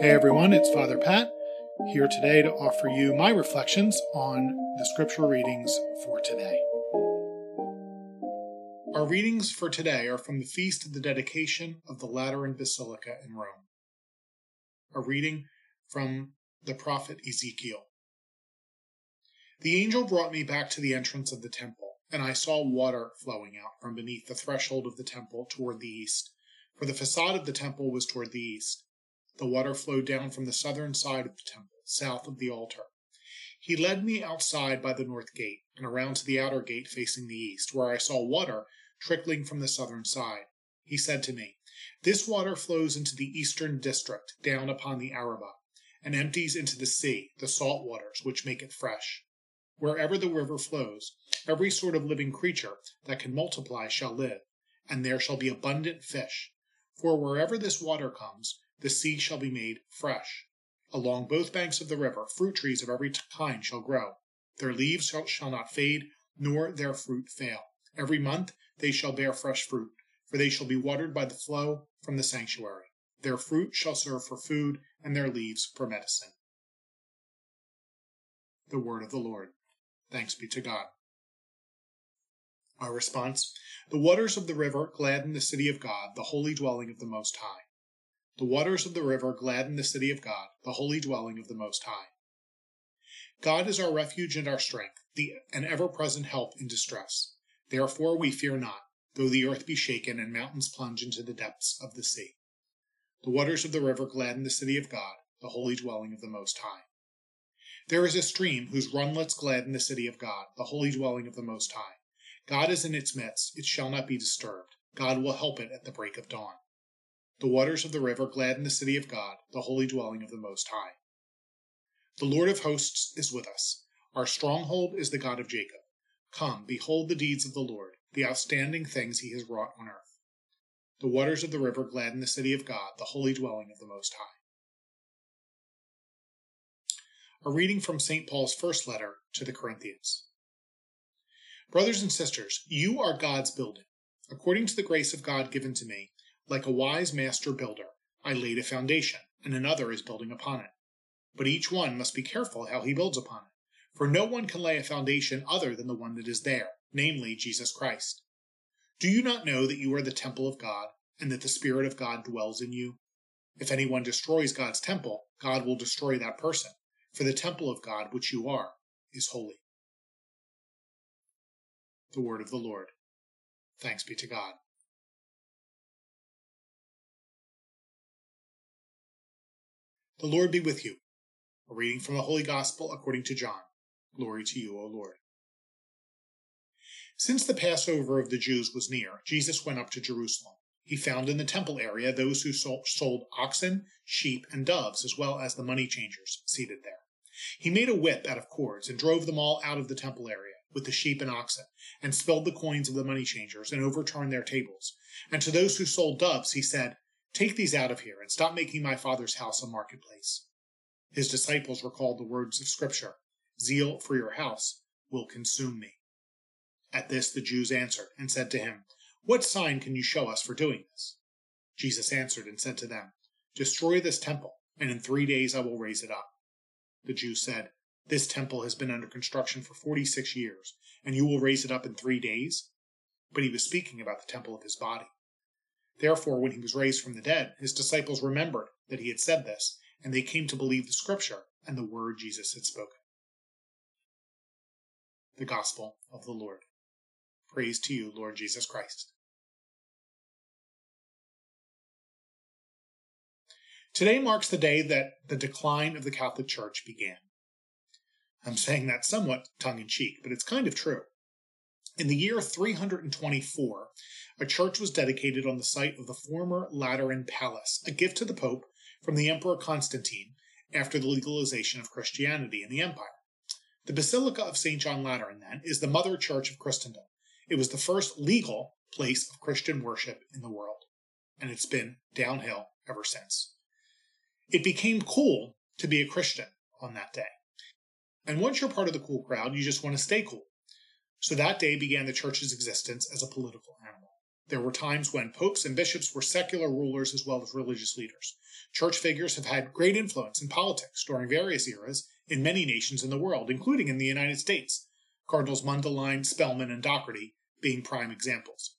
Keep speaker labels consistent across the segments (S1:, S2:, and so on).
S1: Hey everyone, it's Father Pat here today to offer you my reflections on the scripture readings for today. Our readings for today are from the feast of the dedication of the Lateran Basilica in Rome. A reading from the prophet Ezekiel. The angel brought me back to the entrance of the temple, and I saw water flowing out from beneath the threshold of the temple toward the east, for the facade of the temple was toward the east. The water flowed down from the southern side of the temple, south of the altar. He led me outside by the north gate, and around to the outer gate facing the east, where I saw water trickling from the southern side. He said to me, This water flows into the eastern district, down upon the Arabah, and empties into the sea, the salt waters, which make it fresh. Wherever the river flows, every sort of living creature that can multiply shall live, and there shall be abundant fish. For wherever this water comes, the sea shall be made fresh. Along both banks of the river, fruit trees of every kind shall grow. Their leaves shall, not fade, nor their fruit fail. Every month they shall bear fresh fruit, for they shall be watered by the flow from the sanctuary. Their fruit shall serve for food, and their leaves for medicine. The word of the Lord. Thanks be to God. Our response The waters of the river gladden the city of God, the holy dwelling of the Most High. The waters of the river gladden the city of God, the holy dwelling of the Most High. God is our refuge and our strength, the, an ever present help in distress. Therefore we fear not, though the earth be shaken and mountains plunge into the depths of the sea. The waters of the river gladden the city of God, the holy dwelling of the Most High. There is a stream whose runlets gladden the city of God, the holy dwelling of the Most High. God is in its midst, it shall not be disturbed. God will help it at the break of dawn. The waters of the river gladden the city of God, the holy dwelling of the Most High. The Lord of hosts is with us. Our stronghold is the God of Jacob. Come, behold the deeds of the Lord, the outstanding things he has wrought on earth. The waters of the river gladden the city of God, the holy dwelling of the Most High. A reading from St. Paul's first letter to the Corinthians. Brothers and sisters, you are God's building. According to the grace of God given to me, like a wise master builder, I laid a foundation, and another is building upon it. But each one must be careful how he builds upon it. For no one can lay a foundation other than the one that is there, namely Jesus Christ. Do you not know that you are the temple of God, and that the Spirit of God dwells in you? If anyone destroys God's temple, God will destroy that person, for the temple of God, which you are, is holy. The word of the Lord. Thanks be to God. The Lord be with you. A reading from the Holy Gospel according to John. Glory to you, O Lord. Since the Passover of the Jews was near, Jesus went up to Jerusalem. He found in the temple area those who sold oxen, sheep, and doves, as well as the money changers seated there. He made a whip out of cords and drove them all out of the temple area with the sheep and oxen, and spilled the coins of the money changers and overturned their tables. And to those who sold doves, he said, Take these out of here and stop making my father's house a marketplace. His disciples recalled the words of Scripture Zeal for your house will consume me. At this the Jews answered and said to him, What sign can you show us for doing this? Jesus answered and said to them, Destroy this temple, and in three days I will raise it up. The Jews said, This temple has been under construction for forty six years, and you will raise it up in three days? But he was speaking about the temple of his body. Therefore, when he was raised from the dead, his disciples remembered that he had said this, and they came to believe the scripture and the word Jesus had spoken. The Gospel of the Lord. Praise to you, Lord Jesus Christ. Today marks the day that the decline of the Catholic Church began. I'm saying that somewhat tongue in cheek, but it's kind of true. In the year 324, a church was dedicated on the site of the former Lateran Palace, a gift to the Pope from the Emperor Constantine after the legalization of Christianity in the empire. The Basilica of St. John Lateran, then, is the mother church of Christendom. It was the first legal place of Christian worship in the world, and it's been downhill ever since. It became cool to be a Christian on that day. And once you're part of the cool crowd, you just want to stay cool. So that day began the church's existence as a political animal. There were times when popes and bishops were secular rulers as well as religious leaders. Church figures have had great influence in politics during various eras in many nations in the world, including in the United States, Cardinals Mundelein, Spellman, and Dougherty being prime examples.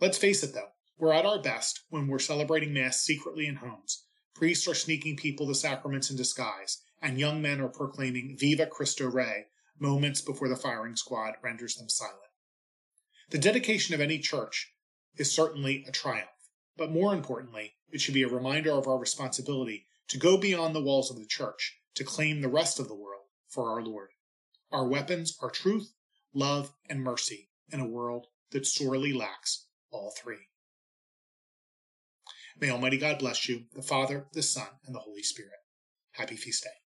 S1: Let's face it though, we're at our best when we're celebrating Mass secretly in homes. Priests are sneaking people the sacraments in disguise, and young men are proclaiming Viva Cristo Rey moments before the firing squad renders them silent. The dedication of any church is certainly a triumph, but more importantly, it should be a reminder of our responsibility to go beyond the walls of the church to claim the rest of the world for our Lord. Our weapons are truth, love, and mercy in a world that sorely lacks all three. May Almighty God bless you, the Father, the Son, and the Holy Spirit. Happy Feast Day.